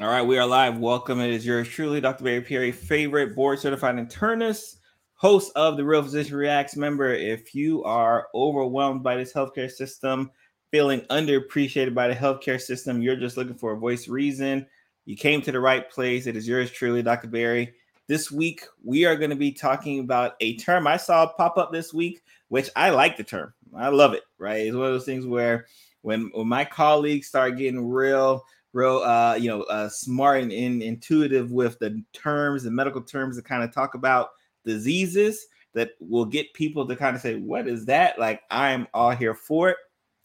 All right, we are live. Welcome. It is yours truly, Dr. Barry Pierre, favorite board certified internist, host of the Real Physician Reacts. Member, if you are overwhelmed by this healthcare system, feeling underappreciated by the healthcare system, you're just looking for a voice reason, you came to the right place. It is yours truly, Dr. Barry. This week, we are going to be talking about a term I saw pop up this week, which I like the term. I love it, right? It's one of those things where when, when my colleagues start getting real real uh you know uh smart and, and intuitive with the terms and medical terms to kind of talk about diseases that will get people to kind of say what is that? Like i'm all here for it.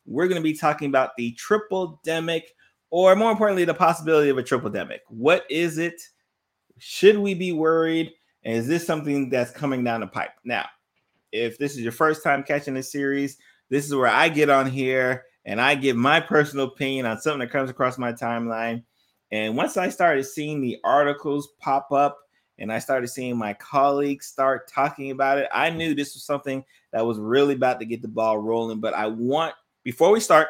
We're going to be talking about the triple demic or more importantly the possibility of a triple demic what is it? Should we be worried? And is this something that's coming down the pipe? Now if this is your first time catching this series this is where i get on here and I give my personal opinion on something that comes across my timeline. And once I started seeing the articles pop up and I started seeing my colleagues start talking about it, I knew this was something that was really about to get the ball rolling. But I want, before we start,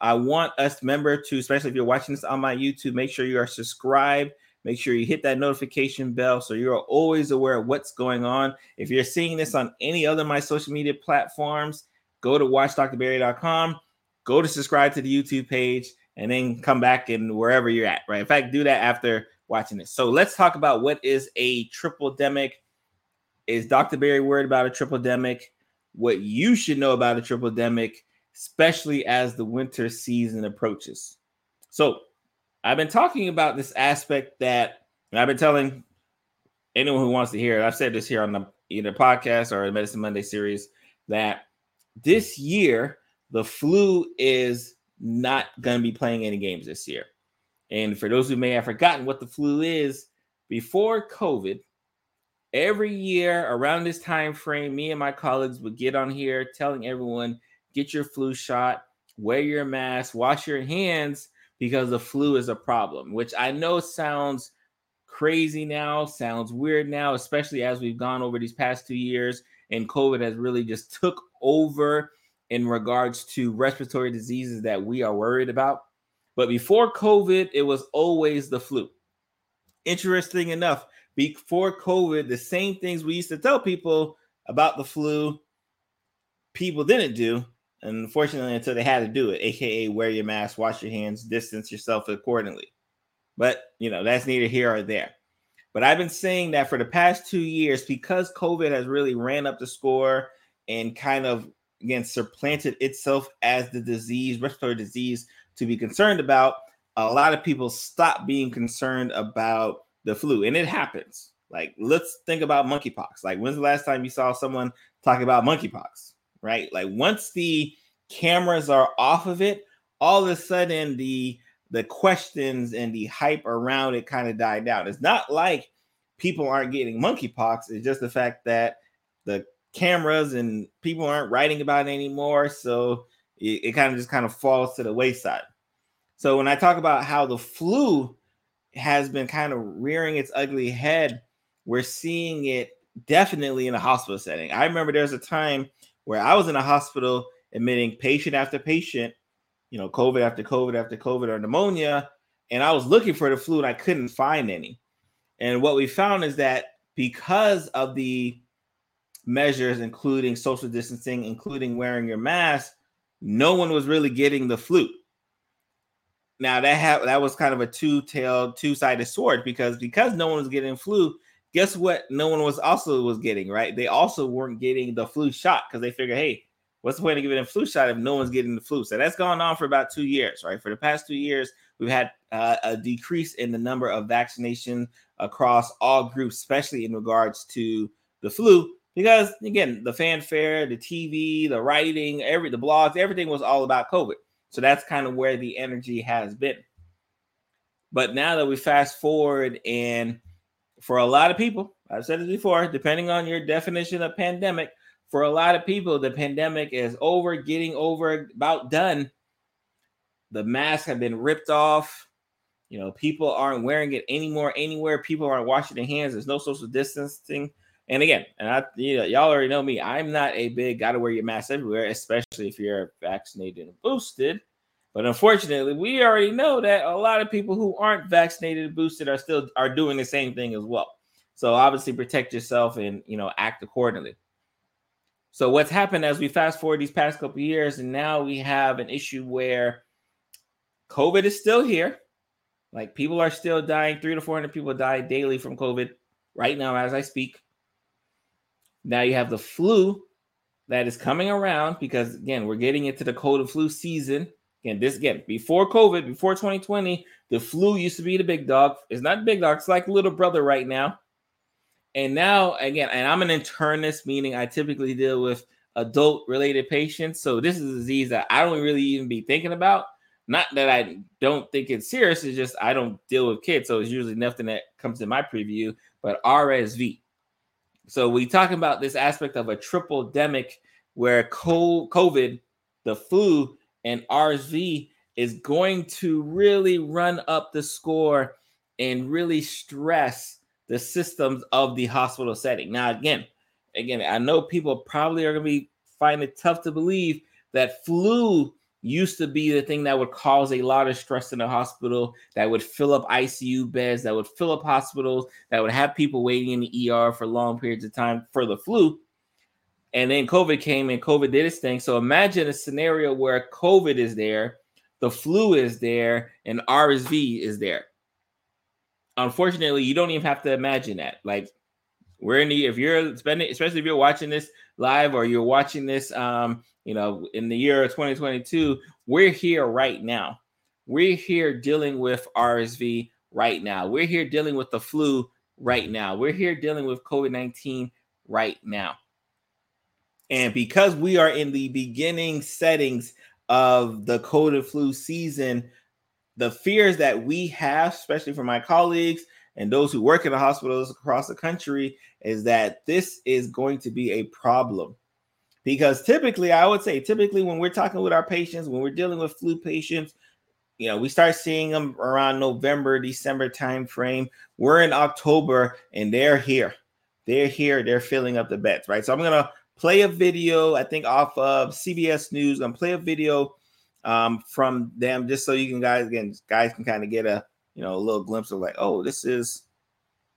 I want us, member, to, especially if you're watching this on my YouTube, make sure you are subscribed. Make sure you hit that notification bell so you're always aware of what's going on. If you're seeing this on any other my social media platforms, go to watchdrbarry.com go to subscribe to the YouTube page and then come back and wherever you're at, right? In fact, do that after watching this. So let's talk about what is a triple demic. Is Dr. Barry worried about a triple demic? What you should know about a triple demic, especially as the winter season approaches. So I've been talking about this aspect that I've been telling anyone who wants to hear it. I've said this here on the either podcast or the Medicine Monday series that this year the flu is not going to be playing any games this year. And for those who may have forgotten what the flu is, before COVID, every year around this time frame, me and my colleagues would get on here telling everyone, get your flu shot, wear your mask, wash your hands because the flu is a problem, which I know sounds crazy now, sounds weird now, especially as we've gone over these past two years and COVID has really just took over in regards to respiratory diseases that we are worried about. But before COVID, it was always the flu. Interesting enough, before COVID, the same things we used to tell people about the flu, people didn't do. Unfortunately, until they had to do it, aka wear your mask, wash your hands, distance yourself accordingly. But you know, that's neither here or there. But I've been saying that for the past two years, because COVID has really ran up the score and kind of again supplanted itself as the disease, respiratory disease to be concerned about, a lot of people stop being concerned about the flu. And it happens. Like, let's think about monkeypox. Like, when's the last time you saw someone talk about monkeypox? Right? Like, once the cameras are off of it, all of a sudden the the questions and the hype around it kind of died down. It's not like people aren't getting monkeypox. It's just the fact that cameras and people aren't writing about it anymore. So it, it kind of just kind of falls to the wayside. So when I talk about how the flu has been kind of rearing its ugly head, we're seeing it definitely in a hospital setting. I remember there was a time where I was in a hospital admitting patient after patient, you know, COVID after COVID after COVID or pneumonia, and I was looking for the flu and I couldn't find any. And what we found is that because of the measures, including social distancing, including wearing your mask, no one was really getting the flu. Now that ha- that was kind of a two-tailed, two-sided sword because because no one was getting flu, guess what? No one was also was getting right. They also weren't getting the flu shot because they figure, hey, what's the point of giving a flu shot if no one's getting the flu? So that's gone on for about two years, right? For the past two years, we've had uh, a decrease in the number of vaccination across all groups, especially in regards to the flu because again, the fanfare, the TV, the writing, every the blogs, everything was all about COVID. So that's kind of where the energy has been. But now that we fast forward, and for a lot of people, I've said this before, depending on your definition of pandemic, for a lot of people, the pandemic is over, getting over, about done. The masks have been ripped off. You know, people aren't wearing it anymore anywhere. People aren't washing their hands. There's no social distancing. And again, and I, you know, y'all already know me. I'm not a big gotta wear your mask everywhere, especially if you're vaccinated and boosted. But unfortunately, we already know that a lot of people who aren't vaccinated and boosted are still are doing the same thing as well. So obviously protect yourself and you know act accordingly. So what's happened as we fast forward these past couple years, and now we have an issue where COVID is still here. Like people are still dying. Three to four hundred people die daily from COVID right now as I speak. Now you have the flu that is coming around because again we're getting into the cold and flu season Again, this again before COVID, before 2020, the flu used to be the big dog. It's not big dog, it's like little brother right now. And now, again, and I'm an internist, meaning I typically deal with adult related patients. So this is a disease that I don't really even be thinking about. Not that I don't think it's serious, it's just I don't deal with kids. So it's usually nothing that comes in my preview, but RSV. So we talking about this aspect of a triple demic where COVID, the flu, and RSV is going to really run up the score and really stress the systems of the hospital setting. Now, again, again, I know people probably are going to be finding it tough to believe that flu used to be the thing that would cause a lot of stress in the hospital, that would fill up ICU beds, that would fill up hospitals, that would have people waiting in the ER for long periods of time for the flu. And then COVID came and COVID did its thing. So imagine a scenario where COVID is there, the flu is there, and RSV is there. Unfortunately, you don't even have to imagine that. Like we're in the if you're spending, especially if you're watching this live or you're watching this um, you know, in the year of 2022, we're here right now. We're here dealing with RSV right now. We're here dealing with the flu right now. We're here dealing with COVID-19 right now. And because we are in the beginning settings of the and flu season, the fears that we have, especially for my colleagues and those who work in the hospitals across the country, is that this is going to be a problem. Because typically, I would say, typically, when we're talking with our patients, when we're dealing with flu patients, you know, we start seeing them around November, December time frame. We're in October and they're here. They're here. They're filling up the beds, right? So I'm gonna play a video, I think off of CBS News. I'm play a video um, from them just so you can guys again guys can kind of get a you know a little glimpse of like, oh, this is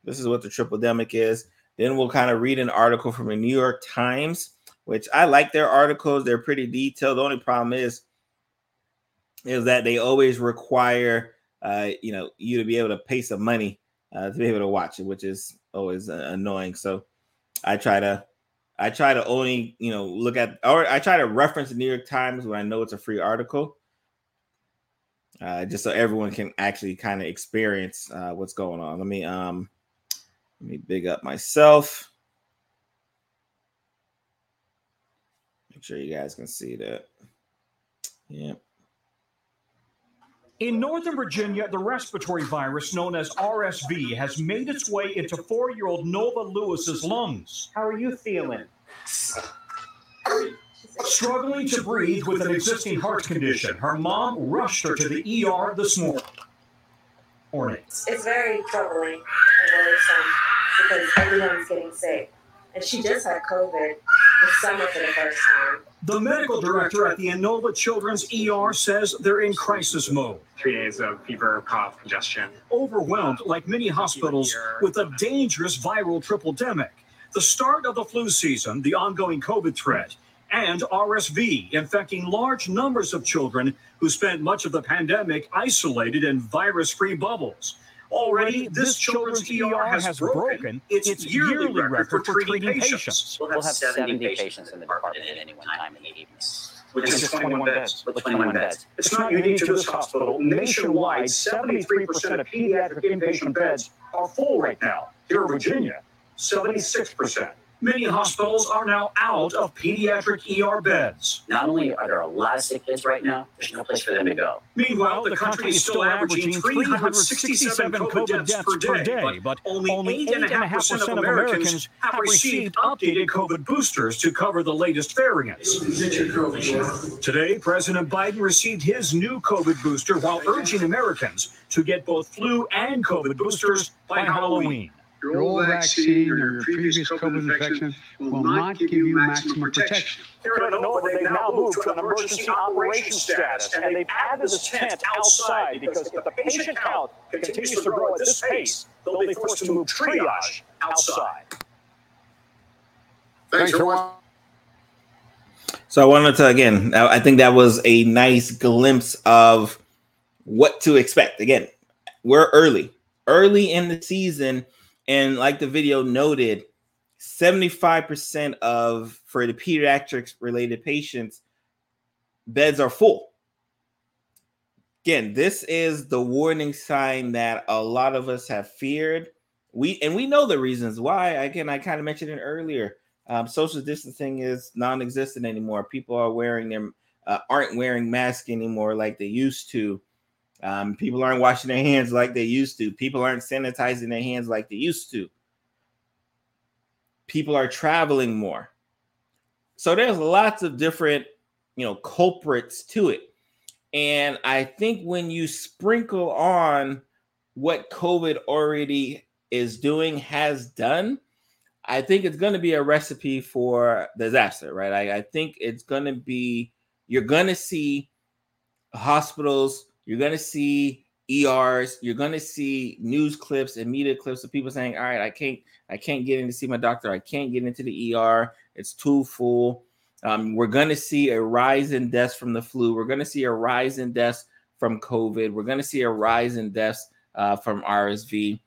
this is what the triple demic is. Then we'll kind of read an article from the New York Times, which I like their articles. They're pretty detailed. The only problem is is that they always require uh, you know you to be able to pay some money uh, to be able to watch it, which is always uh, annoying. So I try to I try to only, you know, look at or I try to reference the New York Times when I know it's a free article. Uh, just so everyone can actually kind of experience uh, what's going on. Let me um let me big up myself. Make sure you guys can see that. Yep. In Northern Virginia, the respiratory virus known as RSV has made its way into four year old Nova Lewis's lungs. How are you feeling? Struggling to breathe with an existing heart condition, her mom rushed her to the ER this morning. It's very troubling and worrisome because everyone's getting sick. And she just had COVID this summer for the first time. The medical director at the Inova Children's ER says they're in crisis mode. Three days of fever, cough, congestion. Overwhelmed, like many hospitals, with a dangerous viral triple demic. The start of the flu season, the ongoing COVID threat, and RSV infecting large numbers of children who spent much of the pandemic isolated in virus free bubbles. Already, this children's ER has broken its yearly record for treating patients. We'll have 70 patients in the department at any one time in the evening. Which is 21 beds. With 21 beds. It's not unique to this hospital. Nationwide, 73% of pediatric inpatient beds are full right now. Here in Virginia, 76%. Many hospitals are now out of pediatric ER beds. Not only are there a lot of sick kids right now, there's no place for them to go. Meanwhile, the country is still averaging 367 COVID deaths per day, but only 8.5% of Americans have received updated COVID boosters to cover the latest variants. Today, President Biden received his new COVID booster while urging Americans to get both flu and COVID boosters by Halloween. Your old vaccine or your previous COVID infection will not give you maximum protection. Here at Inova, they've now moved to an emergency operations status, and they've added this tent outside because if the patient count continues to grow at this pace, they'll be forced to move triage outside. Thanks for watching. So I wanted to again. I I think that was a nice glimpse of what to expect. Again, we're early, early in the season, and like the video noted, seventy-five percent of for the pediatrics related patients, beds are full. Again, this is the warning sign that a lot of us have feared. We and we know the reasons why. Again, I kind of mentioned it earlier um, social distancing is non-existent anymore. People are wearing them uh, aren't wearing masks anymore like they used to. Um, people aren't washing their hands like they used to. People aren't sanitizing their hands like they used to. People are traveling more. So there's lots of different, you know, culprits to it. And I think when you sprinkle on what COVID already is doing, has done, I think it's going to be a recipe for disaster, right? I, I think it's going to be, you're going to see hospitals, you're going to see ERs, you're going to see news clips and media clips of people saying, "All right, I can't, I can't get in to see my doctor. I can't get into the ER. It's too full." Um, we're going to see a rise in deaths from the flu. We're going to see a rise in deaths from COVID. We're going to see a rise in deaths uh, from RSV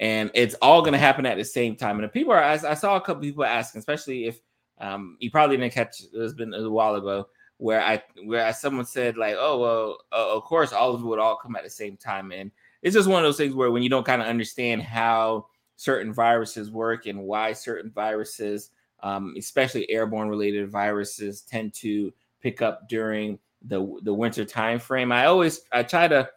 and it's all going to happen at the same time. And people are, I, I saw a couple people asking, especially if um, you probably didn't catch. It's been a while ago where I where someone said like, oh well, uh, of course all of it would all come at the same time, and it's just one of those things where when you don't kind of understand how certain viruses work and why certain viruses, um, especially airborne related viruses, tend to pick up during the the winter time frame. I always I try to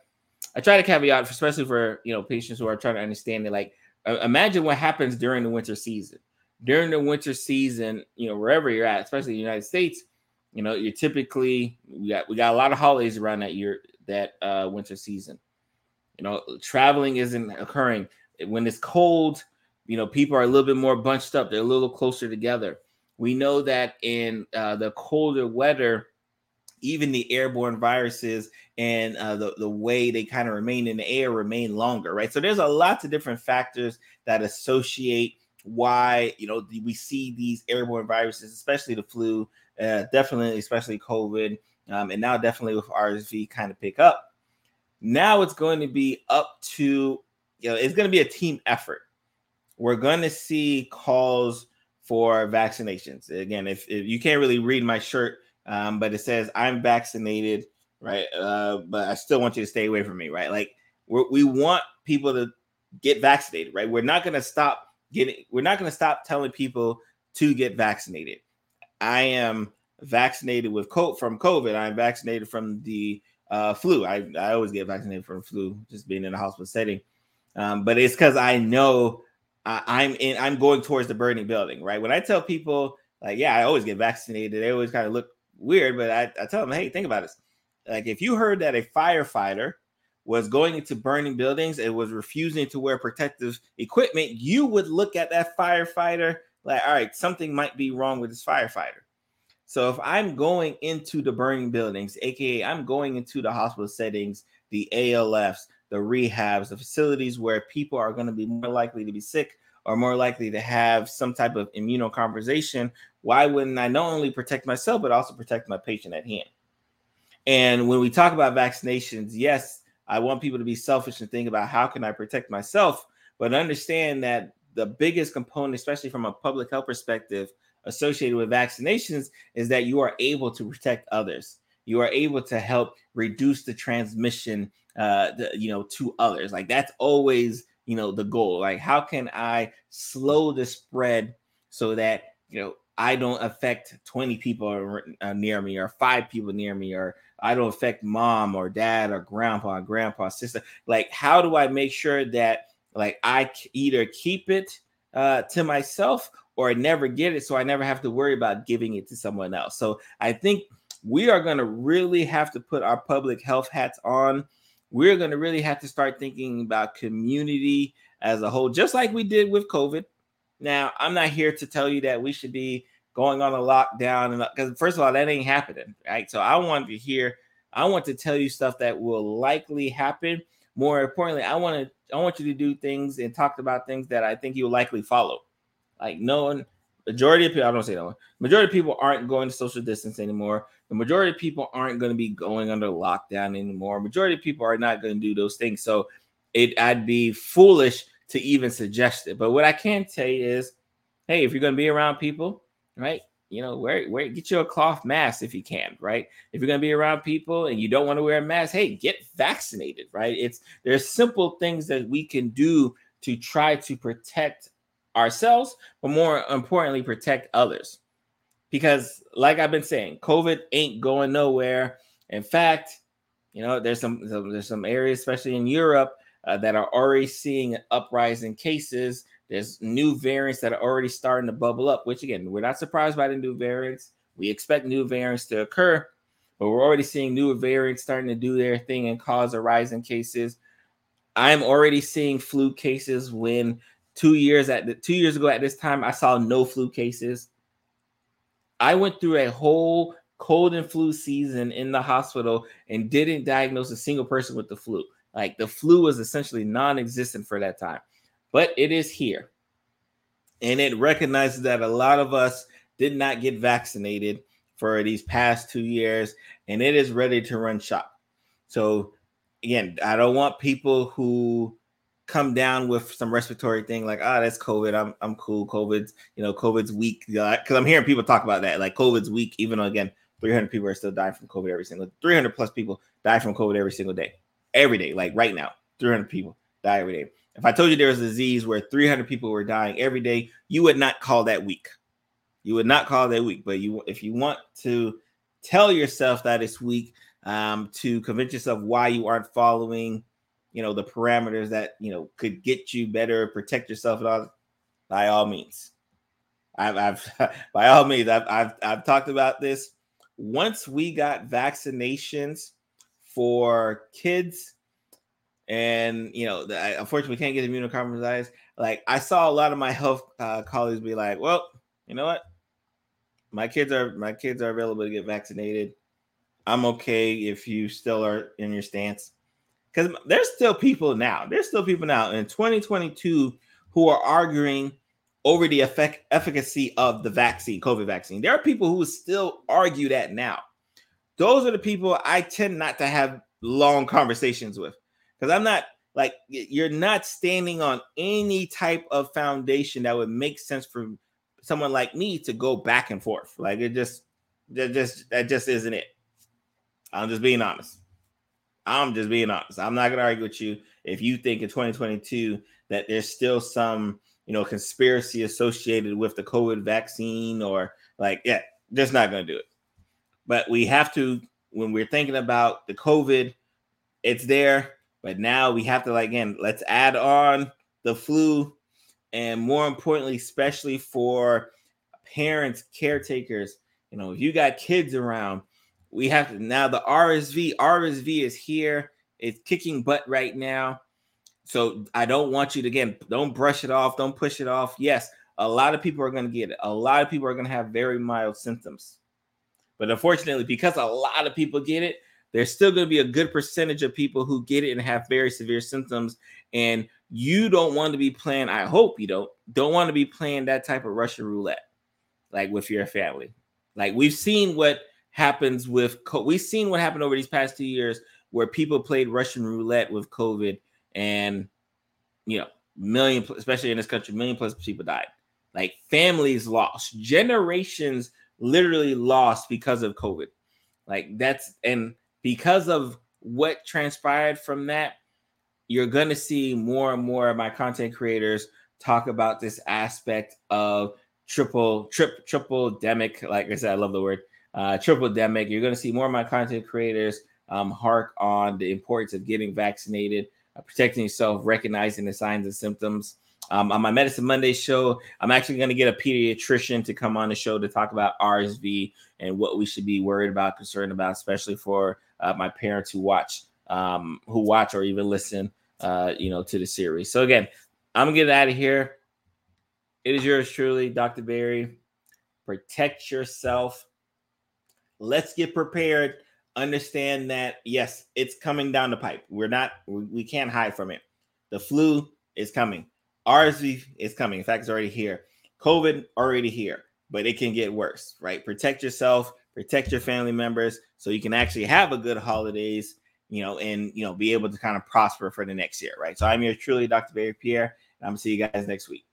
I try to caveat, especially for you know patients who are trying to understand it. Like, uh, imagine what happens during the winter season. During the winter season, you know, wherever you're at, especially the United States, you know, you're typically we got we got a lot of holidays around that year that uh, winter season. You know, traveling isn't occurring when it's cold. You know, people are a little bit more bunched up. They're a little closer together. We know that in uh, the colder weather, even the airborne viruses and uh, the, the way they kind of remain in the air remain longer, right? So there's a lots of different factors that associate why you know we see these airborne viruses, especially the flu, uh, definitely, especially COVID, um, and now definitely with RSV kind of pick up. Now it's going to be up to you know it's going to be a team effort. We're going to see calls for vaccinations. Again, if, if you can't really read my shirt um, but it says I'm vaccinated, right? Uh, but I still want you to stay away from me, right? Like we we want people to get vaccinated, right? We're not going to stop getting. We're not going to stop telling people to get vaccinated. I am vaccinated with from COVID. I'm vaccinated from the uh, flu. I, I always get vaccinated from flu, just being in a hospital setting. Um, but it's because I know I, I'm in. I'm going towards the burning building, right? When I tell people like, yeah, I always get vaccinated, they always kind of look weird, but I, I tell them, hey, think about this. Like if you heard that a firefighter was going into burning buildings and was refusing to wear protective equipment, you would look at that firefighter like, all right, something might be wrong with this firefighter. So if I'm going into the burning buildings, aka I'm going into the hospital settings, the ALFs, the rehabs, the facilities where people are going to be more likely to be sick or more likely to have some type of immunocompromisation why wouldn't I not only protect myself, but also protect my patient at hand? And when we talk about vaccinations, yes, I want people to be selfish and think about how can I protect myself, but understand that the biggest component, especially from a public health perspective, associated with vaccinations is that you are able to protect others. You are able to help reduce the transmission, uh, the, you know, to others. Like that's always, you know, the goal. Like how can I slow the spread so that you know I don't affect 20 people uh, near me or five people near me or I don't affect mom or dad or grandpa grandpa sister like how do I make sure that like I either keep it uh, to myself or I never get it so I never have to worry about giving it to someone else so I think we are going to really have to put our public health hats on we're going to really have to start thinking about community as a whole, just like we did with COVID. Now, I'm not here to tell you that we should be going on a lockdown, because first of all, that ain't happening, right? So I want to hear, I want to tell you stuff that will likely happen. More importantly, I want to, I want you to do things and talk about things that I think you'll likely follow. Like knowing majority of people, I don't say that one, majority of people aren't going to social distance anymore. The majority of people aren't going to be going under lockdown anymore. Majority of people are not going to do those things. So it I'd be foolish to even suggest it. But what I can tell you is, hey, if you're going to be around people, right? You know, wear, wear get you a cloth mask if you can, right? If you're to be around people and you don't want to wear a mask, hey, get vaccinated, right? It's there's simple things that we can do to try to protect ourselves, but more importantly, protect others. Because, like I've been saying, COVID ain't going nowhere. In fact, you know, there's some there's some areas, especially in Europe, uh, that are already seeing an uprise in cases. There's new variants that are already starting to bubble up, which again, we're not surprised by the new variants. We expect new variants to occur, but we're already seeing new variants starting to do their thing and cause a rise in cases. I'm already seeing flu cases when two years at the two years ago at this time, I saw no flu cases. I went through a whole cold and flu season in the hospital and didn't diagnose a single person with the flu. Like the flu was essentially non-existent for that time, but it is here. And it recognizes that a lot of us did not get vaccinated for these past two years, and it is ready to run shop. So again, I don't want people who come down with some respiratory thing like ah that's covid i'm i'm cool covid's you know covid's weak because i'm hearing people talk about that like covid's weak even though again 300 people are still dying from covid every single 300 plus people die from covid every single day every day like right now 300 people die every day if i told you there was a disease where 300 people were dying every day you would not call that weak you would not call that weak but you if you want to tell yourself that it's weak um, to convince yourself why you aren't following you know the parameters that you know could get you better, protect yourself, and all. By all means, I've, I've by all means, I've, I've I've talked about this. Once we got vaccinations for kids, and you know, the, unfortunately, we can't get immunocompromised. Like I saw a lot of my health uh, colleagues be like, "Well, you know what? My kids are my kids are available to get vaccinated. I'm okay if you still are in your stance." because there's still people now, there's still people now in 2022 who are arguing over the effect efficacy of the vaccine, COVID vaccine. There are people who still argue that now. Those are the people I tend not to have long conversations with because I'm not like you're not standing on any type of foundation that would make sense for someone like me to go back and forth. Like it just that just that just isn't it. I'm just being honest. I'm just being honest. I'm not gonna argue with you if you think in 2022 that there's still some you know conspiracy associated with the COVID vaccine or like yeah, just not gonna do it. But we have to when we're thinking about the COVID, it's there. But now we have to like again, let's add on the flu, and more importantly, especially for parents, caretakers. You know, if you got kids around, we have to now the RSV. RSV is here. It's kicking butt right now. So I don't want you to again, don't brush it off, don't push it off. Yes, a lot of people are going to get it. A lot of people are going to have very mild symptoms. But unfortunately, because a lot of people get it, there's still going to be a good percentage of people who get it and have very severe symptoms. And you don't want to be playing, I hope you don't, don't want to be playing that type of Russian roulette, like with your family. Like we've seen what happens with we've seen what happened over these past two years where people played Russian roulette with COVID and you know million especially in this country million plus people died like families lost generations literally lost because of COVID like that's and because of what transpired from that you're going to see more and more of my content creators talk about this aspect of triple trip triple demic like i said i love the word uh, triple demic. You're going to see more of my content creators um, hark on the importance of getting vaccinated, uh, protecting yourself, recognizing the signs and symptoms. Um, on my Medicine Monday show, I'm actually going to get a pediatrician to come on the show to talk about RSV and what we should be worried about, concerned about, especially for uh, my parents who watch um, who watch or even listen, uh, you know, to the series. So again, I'm gonna get out of here. It is yours truly, Dr. Barry. Protect yourself. Let's get prepared. Understand that yes, it's coming down the pipe. We're not, we, we can't hide from it. The flu is coming. RSV is coming. In fact, it's already here. COVID already here, but it can get worse, right? Protect yourself, protect your family members so you can actually have a good holidays, you know, and you know, be able to kind of prosper for the next year, right? So I'm your truly Dr. Barry Pierre, and I'm gonna see you guys next week.